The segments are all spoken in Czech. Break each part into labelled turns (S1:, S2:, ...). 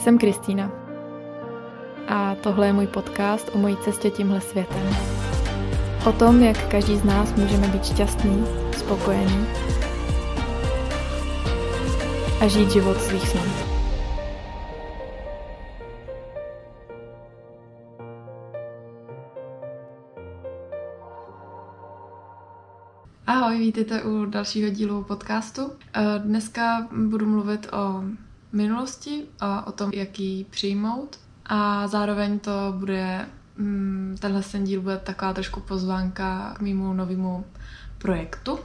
S1: Jsem Kristýna a tohle je můj podcast o mojí cestě tímhle světem. O tom, jak každý z nás můžeme být šťastný, spokojený a žít život svých snů. Ahoj, vítejte u dalšího dílu podcastu. Eh, dneska budu mluvit o minulosti a o tom, jak ji přijmout. A zároveň to bude, mm, tenhle ten díl bude taková trošku pozvánka k mýmu novému projektu,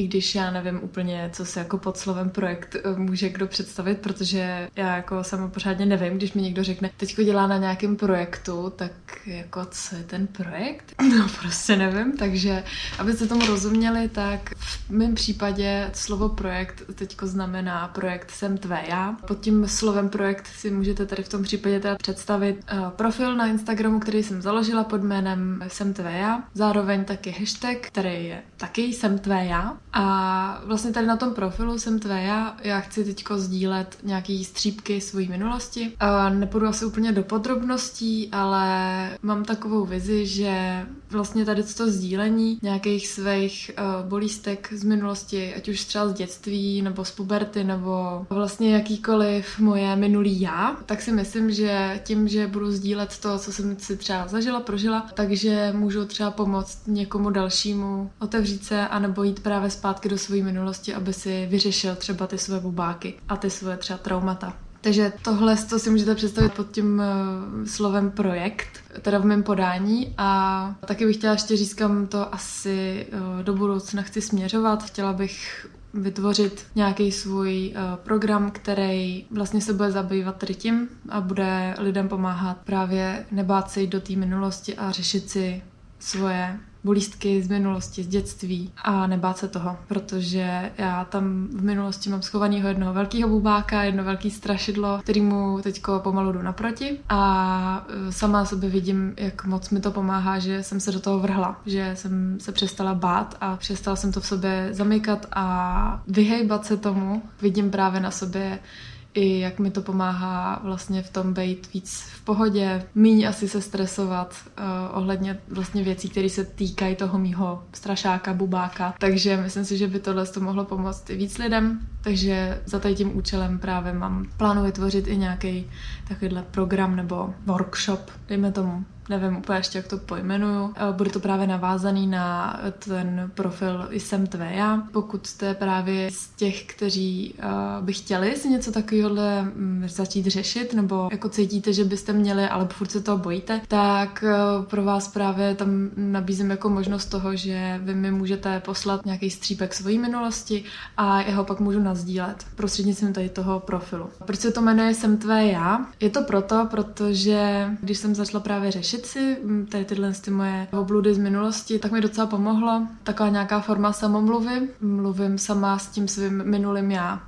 S1: i když já nevím úplně, co se jako pod slovem projekt eh, může kdo představit, protože já jako sama pořádně nevím, když mi někdo řekne, teďko dělá na nějakém projektu, tak jako co je ten projekt? No prostě nevím, takže abyste tomu rozuměli, tak v mém případě slovo projekt teďko znamená projekt Jsem tvé já. Pod tím slovem projekt si můžete tady v tom případě teda představit uh, profil na Instagramu, který jsem založila pod jménem Jsem tvé já. Zároveň taky hashtag, který je taky Jsem tvé já. A vlastně tady na tom profilu jsem tvé já. Já chci teďko sdílet nějaký střípky svojí minulosti. A nepůjdu asi úplně do podrobností, ale mám takovou vizi, že vlastně tady to sdílení nějakých svých uh, bolístek z minulosti, ať už třeba z dětství, nebo z puberty, nebo vlastně jakýkoliv moje minulý já, tak si myslím, že tím, že budu sdílet to, co jsem si třeba zažila, prožila, takže můžu třeba pomoct někomu dalšímu otevřít se a nebo jít právě zpátky do své minulosti, aby si vyřešil třeba ty své bubáky a ty své třeba traumata. Takže tohle to si můžete představit pod tím uh, slovem projekt, teda v mém podání a taky bych chtěla ještě říct, kam to asi uh, do budoucna chci směřovat. Chtěla bych vytvořit nějaký svůj uh, program, který vlastně se bude zabývat tady tím a bude lidem pomáhat právě nebát se jít do té minulosti a řešit si svoje bolístky z minulosti, z dětství a nebát se toho, protože já tam v minulosti mám schovaného jednoho velkého bubáka, jedno velké strašidlo, kterýmu teďko pomalu jdu naproti a e, sama sobě vidím, jak moc mi to pomáhá, že jsem se do toho vrhla, že jsem se přestala bát a přestala jsem to v sobě zamykat a vyhejbat se tomu. Vidím právě na sobě, i jak mi to pomáhá vlastně v tom být víc v pohodě, míň asi se stresovat uh, ohledně vlastně věcí, které se týkají toho mýho strašáka, bubáka. Takže myslím si, že by tohle to mohlo pomoct i víc lidem. Takže za tady tím účelem právě mám plánu vytvořit i nějaký takovýhle program nebo workshop, dejme tomu, nevím úplně ještě, jak to pojmenuju. Bude to právě navázaný na ten profil Jsem tvé já. Pokud jste právě z těch, kteří by chtěli si něco takového mm, začít řešit, nebo jako cítíte, že byste měli, ale furt se toho bojíte, tak pro vás právě tam nabízím jako možnost toho, že vy mi můžete poslat nějaký střípek svojí minulosti a jeho pak můžu nazdílet prostřednictvím tady toho profilu. Proč se to jmenuje Jsem tvé já? Je to proto, protože když jsem začala právě řešit si mm, tady tyhle ty moje obludy z minulosti, tak mi docela pomohlo. Taková nějaká forma samomluvy. Mluvím sama s tím svým minulým já.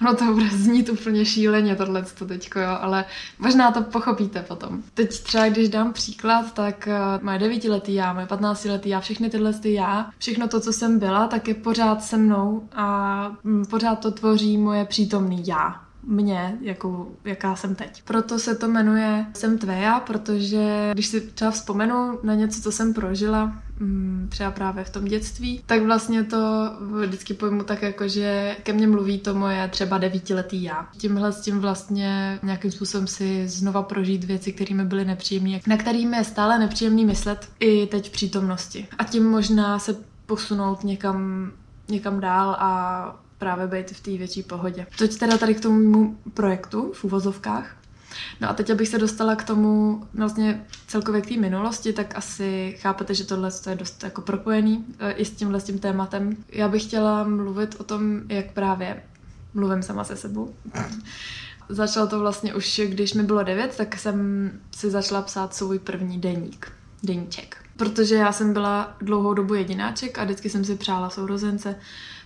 S1: No to bude znít úplně šíleně tohle teďko, jo, ale možná to pochopíte potom. Teď třeba, když dám příklad, tak uh, moje devítiletý já, moje patnáctiletý já, všechny tyhle ty já, všechno to, co jsem byla, tak je pořád se mnou a um, pořád to tvoří moje přítomný já mě, jako, jaká jsem teď. Proto se to jmenuje Jsem tvé protože když si třeba vzpomenu na něco, co jsem prožila, mm, třeba právě v tom dětství, tak vlastně to vždycky pojmu tak jako, že ke mně mluví to moje třeba devítiletý já. Tímhle s tím vlastně nějakým způsobem si znova prožít věci, které mi byly nepříjemné, na kterými je stále nepříjemný myslet i teď v přítomnosti. A tím možná se posunout někam, někam dál a právě být v té větší pohodě. Teď teda tady k tomu projektu v úvozovkách. No a teď, abych se dostala k tomu vlastně celkově k té minulosti, tak asi chápete, že tohle je dost jako propojený e, i s tímhle s tím tématem. Já bych chtěla mluvit o tom, jak právě mluvím sama se sebou. Začalo to vlastně už, když mi bylo devět, tak jsem si začala psát svůj první deník, deníček. Protože já jsem byla dlouhou dobu jedináček a vždycky jsem si přála sourozence,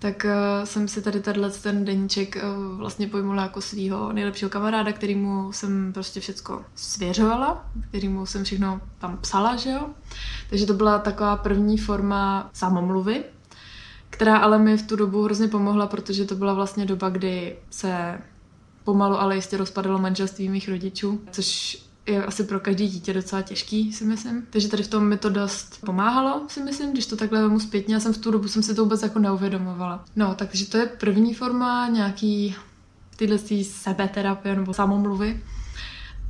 S1: tak uh, jsem si tady tenhle ten deníček uh, vlastně pojmula jako svého nejlepšího kamaráda, kterýmu jsem prostě všecko svěřovala, kterýmu jsem všechno tam psala, že jo. Takže to byla taková první forma samomluvy, která ale mi v tu dobu hrozně pomohla, protože to byla vlastně doba, kdy se pomalu, ale jistě rozpadalo manželství mých rodičů, což je asi pro každý dítě docela těžký, si myslím. Takže tady v tom mi to dost pomáhalo, si myslím, když to takhle vemu zpětně. Já jsem v tu dobu jsem si to vůbec jako neuvědomovala. No, takže to je první forma nějaký tyhle sebeterapie nebo samomluvy.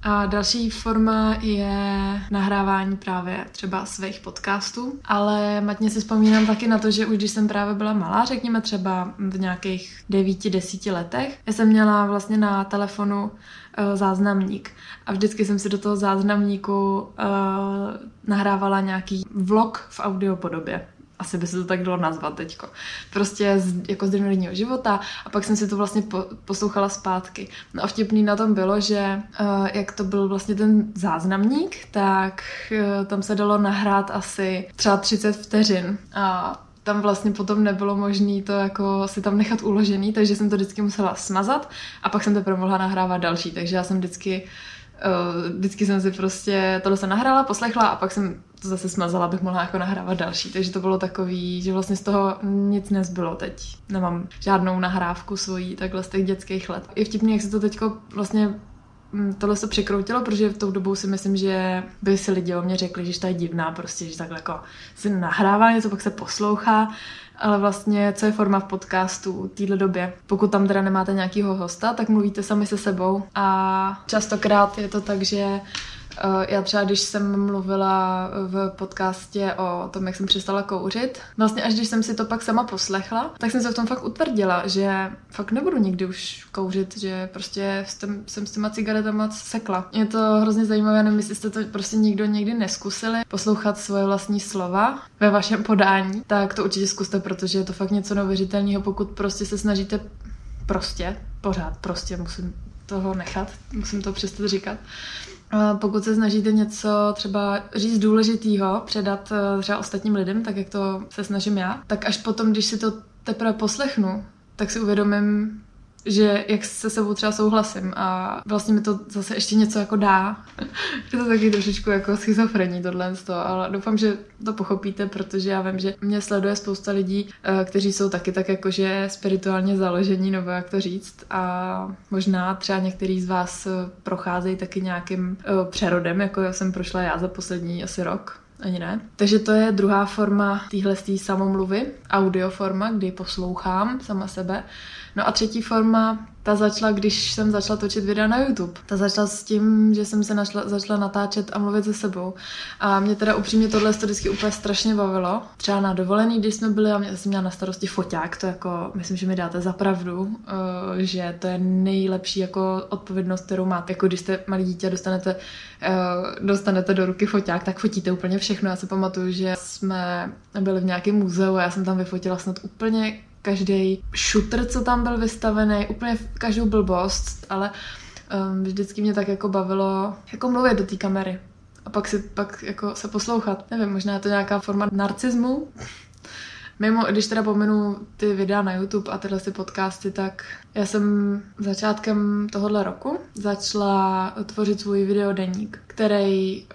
S1: A další forma je nahrávání právě třeba svých podcastů, ale matně si vzpomínám taky na to, že už když jsem právě byla malá, řekněme třeba v nějakých devíti, desíti letech, já jsem měla vlastně na telefonu záznamník a vždycky jsem si do toho záznamníku uh, nahrávala nějaký vlog v audio podobě asi by se to tak dalo nazvat teďko. Prostě z, jako z denního života a pak jsem si to vlastně po, poslouchala zpátky. No a vtipný na tom bylo, že uh, jak to byl vlastně ten záznamník, tak uh, tam se dalo nahrát asi třeba 30 vteřin a tam vlastně potom nebylo možné to jako si tam nechat uložený, takže jsem to vždycky musela smazat a pak jsem teprve mohla nahrávat další, takže já jsem vždycky uh, vždycky jsem si prostě tohle se nahrála, poslechla a pak jsem to zase smazala, abych mohla jako nahrávat další. Takže to bylo takový, že vlastně z toho nic nezbylo teď. Nemám žádnou nahrávku svojí takhle z těch dětských let. Je vtipný, jak se to teďko vlastně tohle se překroutilo, protože v tou dobou si myslím, že by si lidi o mě řekli, že to je divná, prostě, že takhle jako si nahrává něco, pak se poslouchá, ale vlastně co je forma v podcastu v téhle době. Pokud tam teda nemáte nějakýho hosta, tak mluvíte sami se sebou a častokrát je to tak, že já třeba, když jsem mluvila v podcastě o tom, jak jsem přestala kouřit, vlastně až když jsem si to pak sama poslechla, tak jsem se v tom fakt utvrdila, že fakt nebudu nikdy už kouřit, že prostě jsem, jsem s těma cigaretama sekla. Je to hrozně zajímavé, nevím, jestli jste to prostě nikdo někdy neskusili poslouchat svoje vlastní slova ve vašem podání, tak to určitě zkuste, protože je to fakt něco neuvěřitelného, pokud prostě se snažíte prostě, pořád prostě musím toho nechat, musím to přestat říkat, pokud se snažíte něco třeba říct důležitýho, předat eh, třeba ostatním lidem, tak jak to se snažím já, tak až potom, když si to teprve poslechnu, tak si uvědomím, že jak se sebou třeba souhlasím a vlastně mi to zase ještě něco jako dá. je to taky trošičku jako schizofrení tohle, ale doufám, že to pochopíte, protože já vím, že mě sleduje spousta lidí, eh, kteří jsou taky tak jakože spirituálně založení, nebo jak to říct a možná třeba některý z vás eh, procházejí taky nějakým eh, přerodem, jako jsem prošla já za poslední asi rok, ani ne. Takže to je druhá forma téhle samomluvy, audioforma, kdy poslouchám sama sebe. No a třetí forma, ta začala, když jsem začala točit videa na YouTube. Ta začala s tím, že jsem se našla, začala natáčet a mluvit se sebou. A mě teda upřímně tohle to vždycky úplně strašně bavilo. Třeba na dovolený, když jsme byli, a mě, jsem měla na starosti foťák, to jako, myslím, že mi dáte za pravdu, uh, že to je nejlepší jako odpovědnost, kterou máte. Jako když jste malý dítě, dostanete, uh, dostanete do ruky foťák, tak fotíte úplně všechno. Já si pamatuju, že jsme byli v nějakém muzeu a já jsem tam vyfotila snad úplně každý šutr, co tam byl vystavený, úplně každou blbost, ale um, vždycky mě tak jako bavilo jako mluvit do té kamery a pak si pak jako se poslouchat. Nevím, možná je to nějaká forma narcismu. Mimo, když teda pomenu ty videa na YouTube a tyhle si podcasty, tak já jsem začátkem tohohle roku začala tvořit svůj videodeník, který uh,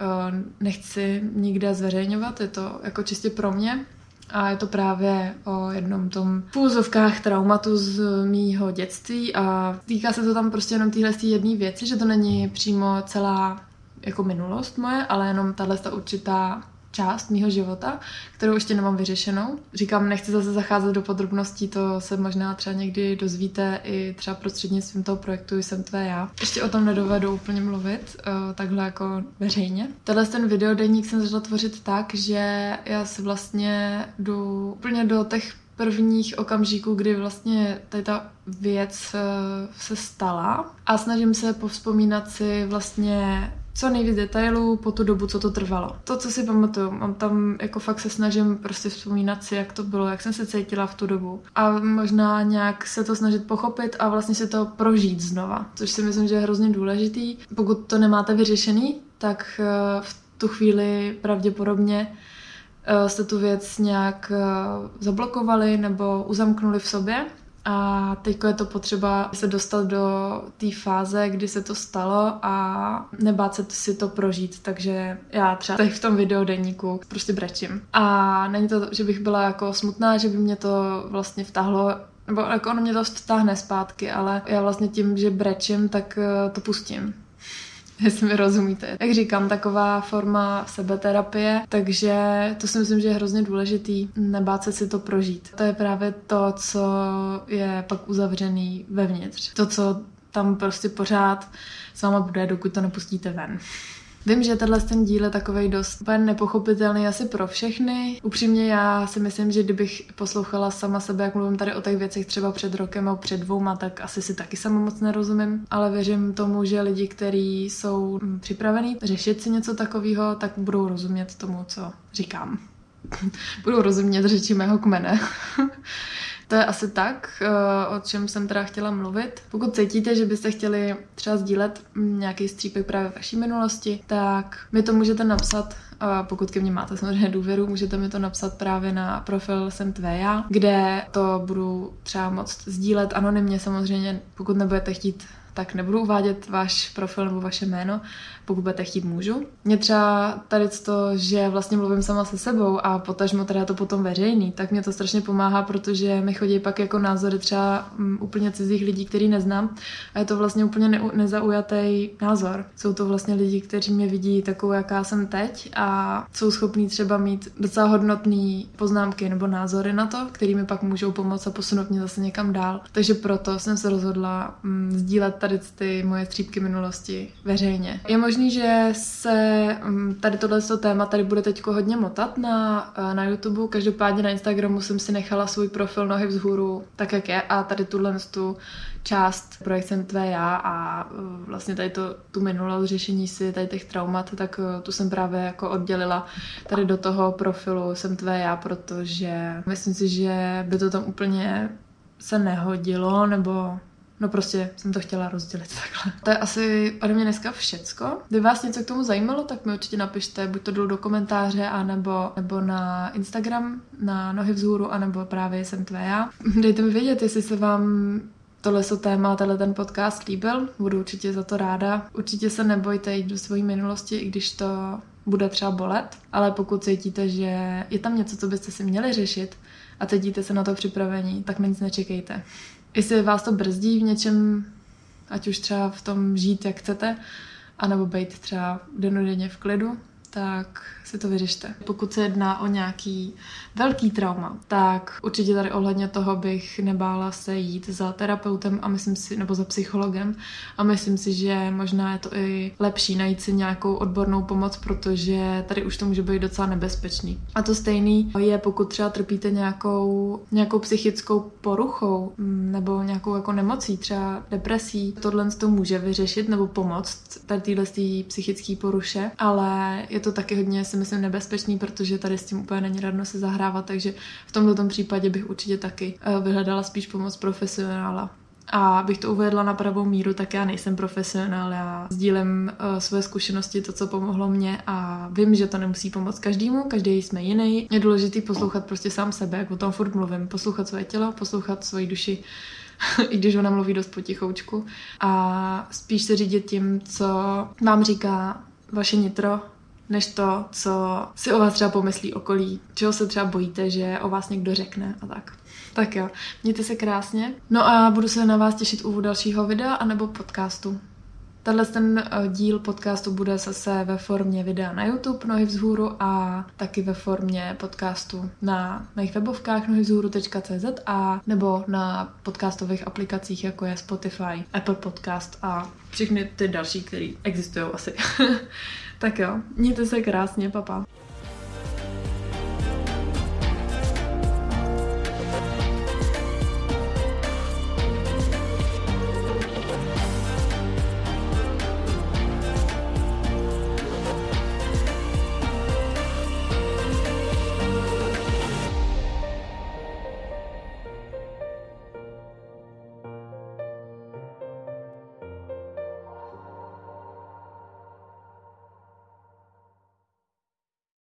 S1: nechci nikde zveřejňovat, je to jako čistě pro mě, a je to právě o jednom tom půzovkách traumatu z mýho dětství a týká se to tam prostě jenom téhle jedné věci, že to není přímo celá jako minulost moje, ale jenom tahle ta určitá část mýho života, kterou ještě nemám vyřešenou. Říkám, nechci zase zacházet do podrobností, to se možná třeba někdy dozvíte i třeba prostřednictvím toho projektu Jsem tvé já. Ještě o tom nedovedu úplně mluvit, uh, takhle jako veřejně. Tenhle ten videodenník jsem začala tvořit tak, že já se vlastně jdu úplně do těch prvních okamžiků, kdy vlastně tady ta věc uh, se stala a snažím se povzpomínat si vlastně co nejvíc detailů po tu dobu, co to trvalo. To, co si pamatuju, mám tam jako fakt se snažím prostě vzpomínat si, jak to bylo, jak jsem se cítila v tu dobu. A možná nějak se to snažit pochopit a vlastně si to prožít znova, což si myslím, že je hrozně důležitý. Pokud to nemáte vyřešený, tak eh, v tu chvíli pravděpodobně eh, jste tu věc nějak eh, zablokovali nebo uzamknuli v sobě a teď je to potřeba se dostat do té fáze, kdy se to stalo a nebát se si to prožít. Takže já třeba teď v tom videodenníku prostě brečím. A není to, že bych byla jako smutná, že by mě to vlastně vtahlo nebo jako ono mě to vtáhne zpátky, ale já vlastně tím, že brečím, tak eh, to pustím jestli mi rozumíte. Jak říkám, taková forma sebeterapie, takže to si myslím, že je hrozně důležitý, nebát se si to prožít. To je právě to, co je pak uzavřený vevnitř. To, co tam prostě pořád s váma bude, dokud to nepustíte ven. Vím, že tenhle ten díl je takový dost úplně nepochopitelný asi pro všechny. Upřímně já si myslím, že kdybych poslouchala sama sebe, jak mluvím tady o těch věcech třeba před rokem nebo před dvouma, tak asi si taky sama moc nerozumím. Ale věřím tomu, že lidi, kteří jsou připravení řešit si něco takového, tak budou rozumět tomu, co říkám. budou rozumět řeči mého kmene. To je asi tak, eh, o čem jsem teda chtěla mluvit. Pokud cítíte, že byste chtěli třeba sdílet nějaký střípek právě vaší minulosti, tak mi to můžete napsat a pokud ke mně máte samozřejmě důvěru, můžete mi to napsat právě na profil jsem tvé já, kde to budu třeba moc sdílet anonymně samozřejmě, pokud nebudete chtít tak nebudu uvádět váš profil nebo vaše jméno, pokud budete chtít, můžu. Mě třeba tady to, že vlastně mluvím sama se sebou a potažmo teda to potom veřejný, tak mě to strašně pomáhá, protože mi chodí pak jako názory třeba um, úplně cizích lidí, který neznám a je to vlastně úplně ne- nezaujatý názor. Jsou to vlastně lidi, kteří mě vidí takovou, jaká jsem teď a jsou schopní třeba mít docela hodnotné poznámky nebo názory na to, kterými pak můžou pomoct a posunout mě zase někam dál. Takže proto jsem se rozhodla um, sdílet tady ty moje střípky minulosti veřejně. Je možný, že se mm, tady tohle téma tady bude teď hodně motat na, eh, na YouTube, každopádně na Instagramu jsem si nechala svůj profil nohy vzhůru tak, jak je a tady tuhle tu část projektem Tvé já a eh, vlastně tady to, tu minulost řešení si tady těch traumat, tak eh, tu jsem právě jako oddělila tady do toho profilu jsem Tvé já, protože myslím si, že by to tam úplně se nehodilo, nebo No prostě jsem to chtěla rozdělit takhle. To je asi ode mě dneska všecko. Kdyby vás něco k tomu zajímalo, tak mi určitě napište, buď to dolů do komentáře, anebo, nebo na Instagram, na nohy vzhůru, anebo právě jsem tvé já. Dejte mi vědět, jestli se vám tohle so téma, tenhle ten podcast líbil. Budu určitě za to ráda. Určitě se nebojte jít do své minulosti, i když to bude třeba bolet, ale pokud cítíte, že je tam něco, co byste si měli řešit a cítíte se na to připravení, tak nic nečekejte jestli vás to brzdí v něčem, ať už třeba v tom žít, jak chcete, anebo být třeba denodenně v klidu, tak si to vyřešte. Pokud se jedná o nějaký velký trauma, tak určitě tady ohledně toho bych nebála se jít za terapeutem a myslím si, nebo za psychologem a myslím si, že možná je to i lepší najít si nějakou odbornou pomoc, protože tady už to může být docela nebezpečný. A to stejný je, pokud třeba trpíte nějakou, nějakou psychickou poruchou mm, nebo nějakou jako nemocí, třeba depresí, tohle to může vyřešit nebo pomoct tady téhle psychické poruše, ale je to taky hodně si myslím nebezpečný, protože tady s tím úplně není radno se zahrávat, takže v tomto případě bych určitě taky eh, vyhledala spíš pomoc profesionála. A abych to uvedla na pravou míru, tak já nejsem profesionál, já sdílem uh, své zkušenosti, to, co pomohlo mně a vím, že to nemusí pomoct každému, každý jsme jiný. Je důležité poslouchat prostě sám sebe, jak o tom furt mluvím, poslouchat své tělo, poslouchat svoji duši, i když ona mluví dost potichoučku a spíš se řídit tím, co vám říká vaše nitro, než to, co si o vás třeba pomyslí okolí, čeho se třeba bojíte, že o vás někdo řekne a tak. Tak jo, mějte se krásně. No a budu se na vás těšit u dalšího videa anebo podcastu. Tenhle ten eh, díl podcastu bude zase ve formě videa na YouTube Nohy vzhůru a taky ve formě podcastu na mých webovkách nohyvzhůru.cz a nebo na podcastových aplikacích jako je Spotify, Apple Podcast a všechny ty další, které existují asi. tak jo, mějte se krásně, papa.